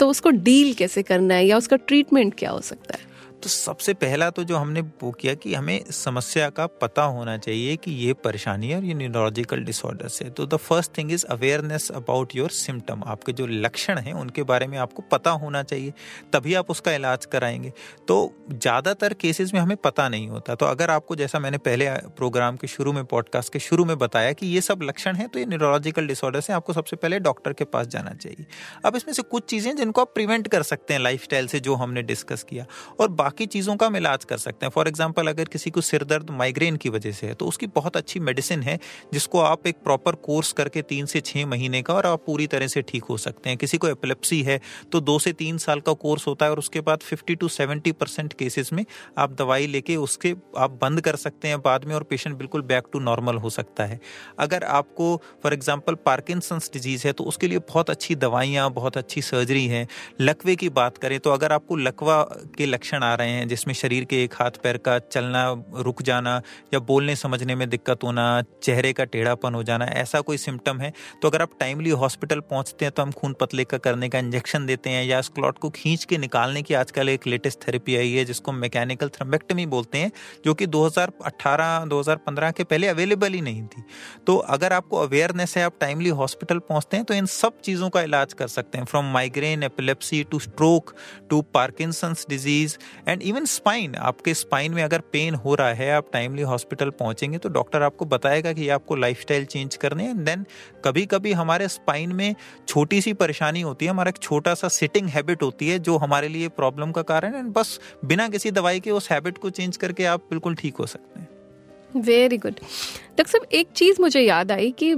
S1: तो उसको डील कैसे करना है या उसका ट्रीटमेंट क्या हो सकता है?
S2: तो सबसे पहला तो जो हमने वो किया कि हमें समस्या का पता होना चाहिए कि ये परेशानी है और ये न्यूरोलॉजिकल डिसऑर्डर्स है। तो the first thing is awareness about your symptom आपके जो लक्षण हैं, उनके बारे में आपको पता होना चाहिए, तभी आप उसका इलाज कराएँगे। तो ज़्यादातर केसेस में हमें पता नहीं होता। तो अगर आपको जैसा मैंने पहले प्रोग्राम के शुरू में पॉडकास्ट के शुरू में बताया कि ये सब लक्षण है तो ये न्यूरोलॉजिकल डिसऑर्डर्स है, आपको सबसे पहले डॉक्टर के पास जाना चाहिए। अब इसमें से कुछ चीज़ें जिनको आप प्रिवेंट कर सकते हैं लाइफ से, जो हमने डिस्कस किया। और बाकी चीज़ों का हम इलाज कर सकते हैं। फॉर एग्ज़ाम्पल अगर किसी को सिर दर्द माइग्रेन की वजह से है तो उसकी बहुत अच्छी मेडिसिन है, जिसको आप एक प्रॉपर कोर्स करके तीन से छः महीने का और आप पूरी तरह से ठीक हो सकते हैं। किसी को एपिलेप्सी है तो दो से तीन साल का कोर्स होता है और उसके बाद fifty to seventy percent cases में आप दवाई लेके उसके आप बंद कर सकते हैं बाद में और पेशेंट बिल्कुल बैक टू नॉर्मल हो सकता है। अगर आपको फॉर एग्ज़ाम्पल पार्किंसंस डिज़ीज़ है तो उसके लिए बहुत अच्छी दवाइयाँ, बहुत अच्छी सर्जरी है। लकवे की बात करें तो अगर आपको लकवा के लक्षण आ रहे हैं, जिसमें शरीर के एक हाथ पैर का चलना, रुक जाना या बोलने समझने में दिक्कत होना, चेहरे का टेढ़ापन हो जाना, ऐसा कोई सिम्टम है? तो अगर आप टाइमली हॉस्पिटल पहुँचते हैं तो हम खून पतले का करने का इंजेक्शन देते हैं या क्लॉट को खींच के निकालने की आजकल एक लेटेस्ट थेरेपी आई है, जिसको मैकेनिकल थ्रम्बेक्टमी बोलते हैं, जो कि 2018 2015 के पहले अवेलेबल ही नहीं थी। तो अगर आपको अवेयरनेस है, आप टाइमली हॉस्पिटल पहुँचते हैं तो इन सब चीज़ों का इलाज कर सकते हैं from migraine epilepsy to stroke to Parkinson's disease and even spine आपके स्पाइन में अगर पेन हो रहा है, आप टाइमली हॉस्पिटल पहुँचेंगे तो डॉक्टर आपको बताएगा कि आपको लाइफ चेंज करने हैं। देन कभी कभी हमारे स्पाइन में छोटी सी परेशानी होती है, हमारा एक छोटा सा सिटिंग हैबिट होती है, जो हमारे लिए प्रॉब्लम का कारण है। एंड बस बिना किसी दवाई के उस हैबिट को चेंज करके आप बिल्कुल ठीक हो सकते हैं।
S1: वेरी गुड डॉक्टर साहब, एक चीज़ मुझे याद आई कि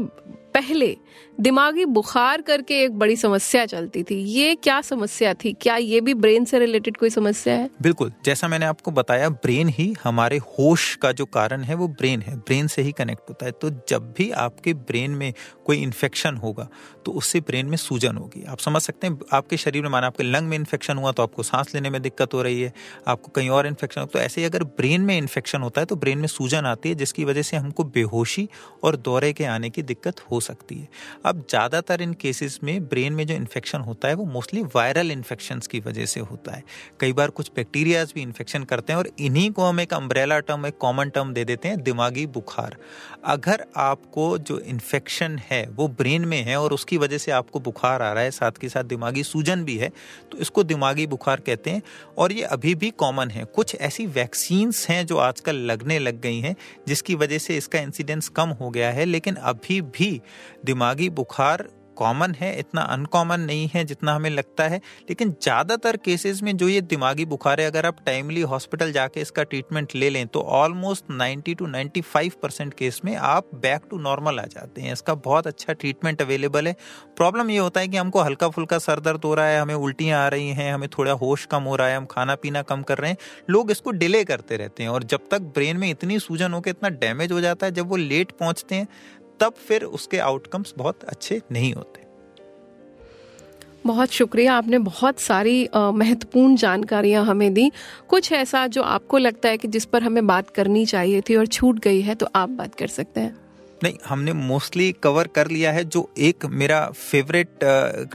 S1: पहले दिमागी बुखार करके एक बड़ी समस्या चलती थी। ये क्या समस्या थी? क्या ये भी ब्रेन से रिलेटेड कोई समस्या है?
S2: बिल्कुल। जैसा मैंने आपको बताया, ब्रेन ही हमारे होश का जो कारण है, वो ब्रेन है। ब्रेन से ही कनेक्ट होता है। तो जब भी आपके ब्रेन में कोई इन्फेक्शन होगा तो उससे ब्रेन में सूजन होगी। आप समझ सकते हैं, आपके शरीर में, माना आपके लंग में इन्फेक्शन हुआ तो आपको सांस लेने में दिक्कत हो रही है, आपको कहीं और इन्फेक्शन तो ऐसे ही अगर ब्रेन में इन्फेक्शन होता है तो ब्रेन में सूजन आती है, जिसकी वजह से हमको बेहोशी और दौरे के आने की दिक्कत हो सकती है। अब ज़्यादातर इन केसेस में ब्रेन में जो इन्फेक्शन होता है, वो मोस्टली वायरल इन्फेक्शन की वजह से होता है। कई बार कुछ बैक्टीरियाज भी इन्फेक्शन करते हैं और इन्हीं को हम एक अम्ब्रेला टर्म एक कॉमन टर्म दे देते हैं, दिमागी बुखार। अगर आपको जो इन्फेक्शन है, वो ब्रेन में है और उसकी वजह से आपको बुखार आ रहा है, साथ के साथ दिमागी सूजन भी है तो इसको दिमागी बुखार कहते हैं और ये अभी भी कॉमन है। कुछ ऐसी वैक्सीन्स हैं जो आजकल लगने लग गई हैं, जिसकी वजह से इसका इंसिडेंस कम हो गया है, लेकिन अभी भी दिमागी बुखार कॉमन है, इतना अनकॉमन नहीं है जितना हमें लगता है, लेकिन ज़्यादातर केसेस में जो ये दिमागी बुखार है, अगर आप टाइमली हॉस्पिटल जाके इसका ट्रीटमेंट ले लें तो ऑलमोस्ट 90 टू 95 परसेंट केस में आप बैक टू नॉर्मल आ जाते हैं। इसका बहुत अच्छा ट्रीटमेंट अवेलेबल है। प्रॉब्लम ये होता है कि हमको हल्का फुल्का सर दर्द हो रहा है, हमें उल्टियाँ आ रही हैं, हमें थोड़ा होश कम हो रहा है, हम खाना पीना कम कर रहे हैं, लोग इसको डिले करते रहते हैं और जब तक ब्रेन में इतनी सूजन होकर इतना डैमेज हो जाता है, जब वो लेट पहुँचते हैं तब फिर उसके आउटकम्स बहुत अच्छे नहीं होते।
S1: बहुत शुक्रिया, आपने बहुत सारी महत्वपूर्ण जानकारियाँ हमें दी। कुछ ऐसा जो आपको लगता है कि जिस पर हमें बात करनी चाहिए थी और छूट गई है तो आप बात कर सकते हैं।
S2: नहीं, हमने मोस्टली कवर कर लिया है जो एक मेरा फेवरेट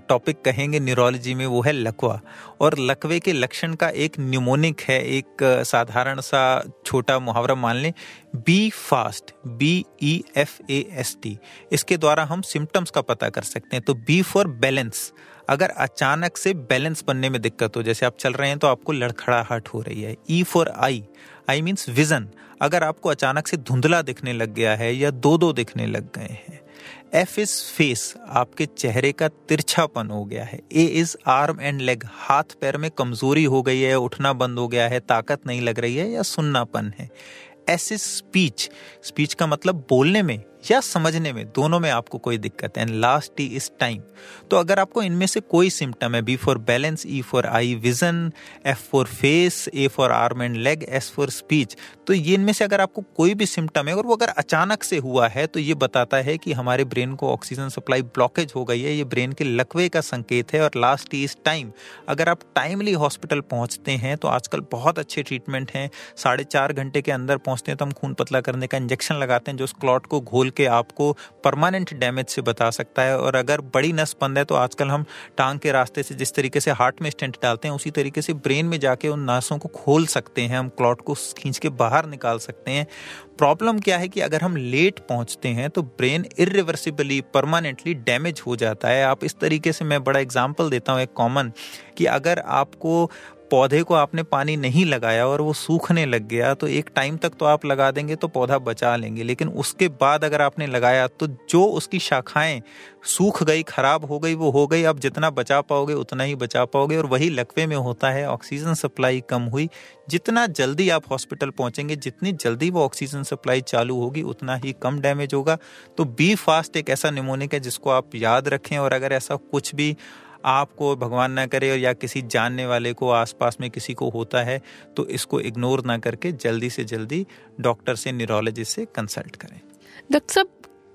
S2: टॉपिक कहेंगे न्यूरोलॉजी में, वो है लकवा। और लकवे के लक्षण का एक न्यूमोनिक है, एक साधारण सा छोटा मुहावरा मान लें be fast B E F A S T इसके द्वारा हम सिम्टम्स का पता कर सकते हैं। तो बी फॉर बैलेंस अगर अचानक से बैलेंस बनने में दिक्कत हो, जैसे आप चल रहे हैं तो आपको लड़खड़ाहट हो रही है। E for eye eye means vision अगर आपको अचानक से धुंधला दिखने लग गया है या दो दो दिखने लग गए हैं एफ़ इज़ फेस आपके चेहरे का तिरछापन हो गया है। A is arm and leg हाथ पैर में कमज़ोरी हो गई है, उठना बंद हो गया है, ताकत नहीं लग रही है या सुन्नापन है। एस इज़ स्पीच स्पीच का मतलब बोलने में। या समझने में दोनों में आपको कोई दिक्कत है and last T is time तो अगर आपको इनमें से कोई सिम्टम है B for balance E for eye vision F for face A for arm and leg S for speech तो ये इनमें से अगर आपको कोई भी सिम्टम है, और वो अगर अचानक से हुआ है तो ये बताता है कि हमारे ब्रेन को ऑक्सीजन सप्लाई ब्लॉकेज हो गई है। ये ब्रेन के लकवे का संकेत है, और लास्ट इज़ टाइम अगर आप टाइमली हॉस्पिटल पहुँचते हैं तो आजकल बहुत अच्छे ट्रीटमेंट हैं। साढ़े चार घंटे के अंदर पहुँचते हैं तो हम खून पतला करने का इंजेक्शन लगाते हैं, जो उस क्लॉट को घोल के आपको परमानेंट डैमेज से बता सकता है। और अगर बड़ी नस बंद है तो आजकल हम टांग के रास्ते से जिस तरीके से हार्ट में स्टेंट डालते हैं, उसी तरीके से ब्रेन में जाके उन नसों को खोल सकते हैं। हम क्लॉट को खींच के बाहर निकाल सकते हैं। प्रॉब्लम क्या है कि अगर हम लेट पहुँचते हैं तो ब्रेन इरिवर्सिबली परमानेंटली डैमेज हो जाता है। आप इस तरीके से मैं बड़ा एग्ज़ाम्पल देता हूँ, एक कॉमन कि अगर आपको पौधे को आपने पानी नहीं लगाया और वो सूखने लग गया तो एक टाइम तक तो आप लगा देंगे तो पौधा बचा लेंगे। लेकिन उसके बाद अगर आपने लगाया तो जो उसकी शाखाएँ सूख गई, खराब हो गई, वो हो गई। आप जितना बचा पाओगे, उतना ही बचा पाओगे और वही लकवे में होता है, ऑक्सीजन सप्लाई कम हुई। जितना जल्दी आप हॉस्पिटल पहुँचेंगे, जितनी जल्दी वो ऑक्सीजन सप्लाई चालू होगी, उतना ही कम डैमेज होगा। तो बी फास्ट एक ऐसा निमोनिक है जिसको आप याद रखें और अगर ऐसा कुछ भी आपको भगवान ना करे और या किसी जानने वाले को आसपास में किसी को होता है तो इसको इग्नोर ना करके जल्दी से जल्दी डॉक्टर से न्यूरोलॉजिस्ट से कंसल्ट करें।
S1: डॉक्टर साहब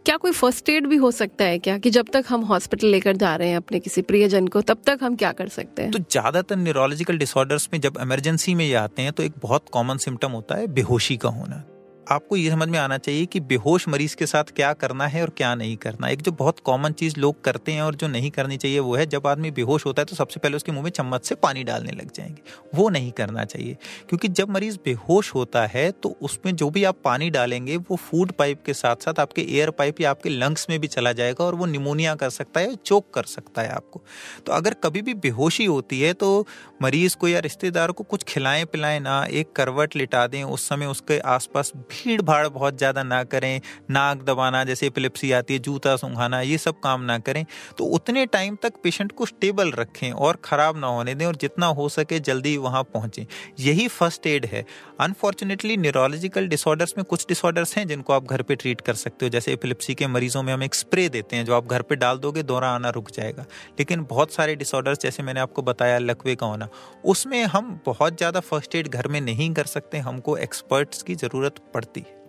S1: क्या कोई फ़र्स्ट एड भी हो सकता है क्या? कि जब तक हम हॉस्पिटल लेकर जा रहे हैं अपने किसी प्रियजन को तब तक हम क्या कर सकते हैं?
S2: तो ज़्यादातर न्यूरोलॉजिकल डिसऑर्डर्स में जब इमरजेंसी में ये आते हैं तो एक बहुत कॉमन सिम्टम होता है बेहोशी का होना। आपको ये समझ में आना चाहिए कि बेहोश मरीज़ के साथ क्या करना है और क्या नहीं करना। एक जो बहुत कॉमन चीज़ लोग करते हैं और जो नहीं करनी चाहिए वो है, जब आदमी बेहोश होता है तो सबसे पहले उसके मुँह में चम्मच से पानी डालने लग जाएँगे। वो नहीं करना चाहिए, क्योंकि जब मरीज़ बेहोश होता है तो उसमें जो भी आप पानी डालेंगे, वो फ़ूड पाइप के साथ साथ आपके एयर पाइप या आपके लंग्स में भी चला जाएगा और वो निमोनिया कर सकता है चोक कर सकता है आपको। तो अगर कभी भी बेहोशी होती है तो मरीज़ को या रिश्तेदार को कुछ खिलाएँ पिलाएँ ना, एक करवट लिटा दें, उस समय उसके आसपास भीड़ भाड़ बहुत ज़्यादा ना करें, नाक दबाना, जैसे एपिलिप्सी आती है, जूता सुंघाना, ये सब काम ना करें। तो उतने टाइम तक पेशेंट को स्टेबल रखें और ख़राब ना होने दें और जितना हो सके जल्दी वहाँ पहुँचें। यही फ़र्स्ट एड है। अनफॉर्चुनेटली न्यूरोलॉजिकल डिसऑर्डर्स में कुछ डिसऑर्डर्स हैं जिनको आप घर पर ट्रीट कर सकते हो। जैसे एपिलिप्सी के मरीजों में हम एक स्प्रे देते हैं, जो आप घर पर डाल दोगे दौरा आना रुक जाएगा। लेकिन बहुत सारे डिसऑर्डर्स जैसे मैंने आपको बताया, लकवे का होना, उसमें हम बहुत ज़्यादा फ़र्स्ट एड घर में नहीं कर सकते। हमको एक्सपर्ट्स की ज़रूरत पड़ती है।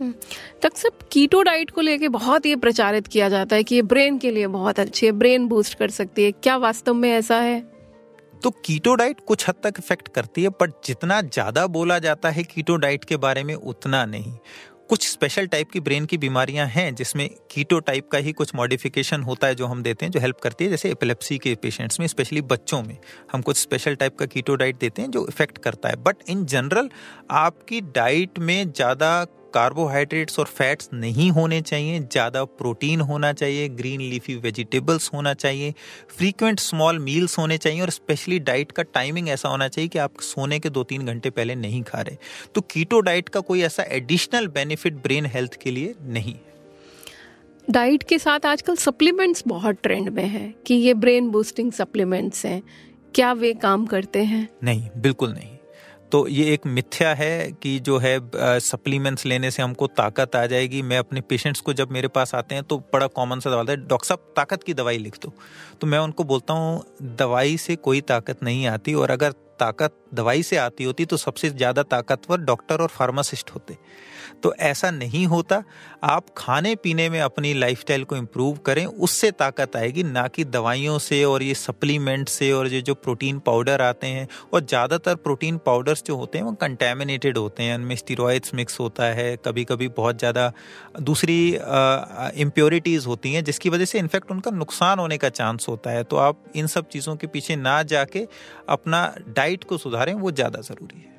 S1: हम्म। तक सब कीटो डाइट को लेके बहुत ये प्रचारित किया जाता है कि ये ब्रेन के लिए बहुत अच्छी है ब्रेन बूस्ट कर सकती है। क्या वास्तव में ऐसा है?
S2: तो कीटो डाइट कुछ हद तक इफ़ेक्ट करती है पर जितना ज़्यादा बोला जाता है कीटो डाइट के बारे में उतना नहीं। कुछ स्पेशल टाइप की ब्रेन की बीमारियाँ हैं, जिसमें कीटो टाइप का ही कुछ मॉडिफिकेशन होता है जो हम देते हैं, जो हेल्प करती है, जैसे एपिलेप्सी के पेशेंट्स में स्पेशली बच्चों में। हम कुछ स्पेशल टाइप का कीटो डाइट देते हैं, जो इफ़ेक्ट करता है। बट इन जनरल आपकी डाइट में ज़्यादा कार्बोहाइड्रेट्स और फैट्स नहीं होने चाहिए ज़्यादा प्रोटीन होना चाहिए ग्रीन लीफी वेजिटेबल्स होना चाहिए फ्रीक्वेंट स्मॉल मील्स होने चाहिए और स्पेशली डाइट का टाइमिंग ऐसा होना चाहिए कि आप सोने के दो तीन घंटे पहले नहीं खा रहे। तो कीटो डाइट का कोई ऐसा एडिशनल बेनिफिट ब्रेन हेल्थ के लिए नहीं।
S1: डाइट के साथ आजकल सप्लीमेंट्स बहुत ट्रेंड में है कि ये ब्रेन बूस्टिंग सप्लीमेंट्स हैं। क्या वे काम करते हैं?
S2: नहीं बिल्कुल नहीं। तो ये एक मिथ्या है कि जो है सप्लीमेंट्स लेने से हमको ताकत आ जाएगी। मैं अपने पेशेंट्स को जब मेरे पास आते हैं तो बड़ा कॉमन सा सवाल है, डॉक्टर साहब, ताकत की दवाई लिख दो। तो मैं उनको बोलता हूँ, दवाई से कोई ताकत नहीं आती और अगर ताकत दवाई से आती होती तो सबसे ज़्यादा ताकतवर डॉक्टर और फार्मासिस्ट होते। तो ऐसा नहीं होता। आप खाने पीने में अपनी लाइफस्टाइल को इम्प्रूव करें, उससे ताकत आएगी, ना कि दवाइयों से और ये सप्लीमेंट से और ये जो प्रोटीन पाउडर आते हैं और ज़्यादातर प्रोटीन पाउडर्स जो होते हैं वो कंटेमिनेटेड होते हैं, उनमें स्टीरोइड्स मिक्स होता है कभी कभी बहुत ज़्यादा दूसरी इम्प्योरिटीज़ होती हैं, जिसकी वजह से इनफैक्ट उनका नुकसान होने का चांस होता है। तो आप इन सब चीज़ों के पीछे ना जाके अपना डाइट को सुधारें, वो ज़्यादा ज़रूरी है।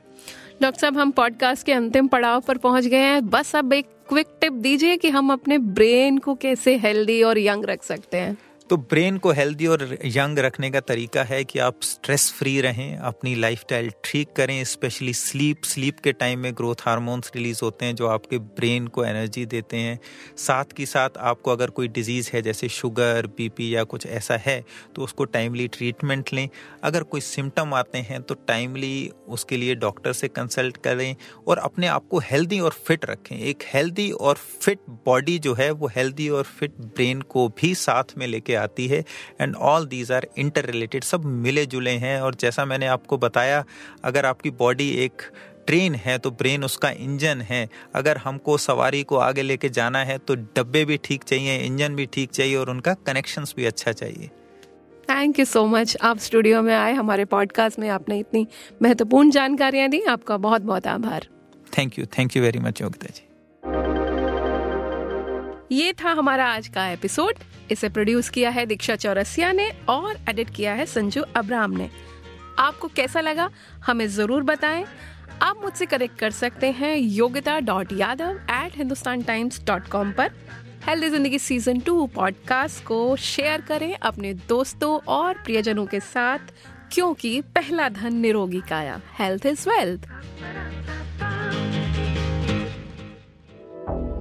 S1: डॉक्टर साहब, हम पॉडकास्ट के अंतिम पड़ाव पर पहुँच गए हैं। बस अब एक क्विक टिप दीजिए कि हम अपने ब्रेन को कैसे हेल्दी और यंग रख सकते हैं।
S2: तो ब्रेन को हेल्दी और यंग रखने का तरीका है कि आप स्ट्रेस फ्री रहें, अपनी लाइफस्टाइल ठीक करें, स्पेशली स्लीप स्लीप के टाइम में ग्रोथ हार्मोन्स रिलीज़ होते हैं जो आपके ब्रेन को एनर्जी देते हैं। साथ ही साथ आपको अगर कोई डिज़ीज़ है, जैसे शुगर, बीपी या कुछ ऐसा है तो उसको टाइमली ट्रीटमेंट लें। अगर कोई सिम्टम आते हैं तो टाइमली उसके लिए डॉक्टर से कंसल्ट करें और अपने आप को हेल्दी और फिट रखें। एक हेल्दी और फिट बॉडी जो है, वो हेल्दी और फिट ब्रेन को भी साथ में लेके आती है and all these are interrelated सब मिले जुले हैं और जैसा मैंने आपको बताया अगर आपकी बॉडी एक ट्रेन है तो ब्रेन उसका इंजन है। अगर हमको सवारी को आगे लेके जाना है तो डब्बे भी ठीक चाहिए इंजन भी ठीक चाहिए और उनका कनेक्शंस भी अच्छा चाहिए।
S1: थैंक यू सो मच आप स्टूडियो में आए हमारे पॉडकास्ट में आपने इतनी महत्वपूर्ण जानकारियाँ दी आपका बहुत बहुत आभार।
S2: Thank you thank you very much Yogita ji.
S1: ये था हमारा आज का एपिसोड। इसे प्रोड्यूस किया है दीक्षा चौरसिया ने और एडिट किया है संजू अब्राम ने। आपको कैसा लगा, हमें ज़रूर बताएँ। आप मुझसे कनेक्ट कर सकते हैं Yogita dot Yadav at Hindustan Times dot com पर। Healthy Zindagi season two podcast को शेयर करें अपने दोस्तों और प्रियजनों के साथ, क्योंकि पहला धन निरोगी काया। Health is wealth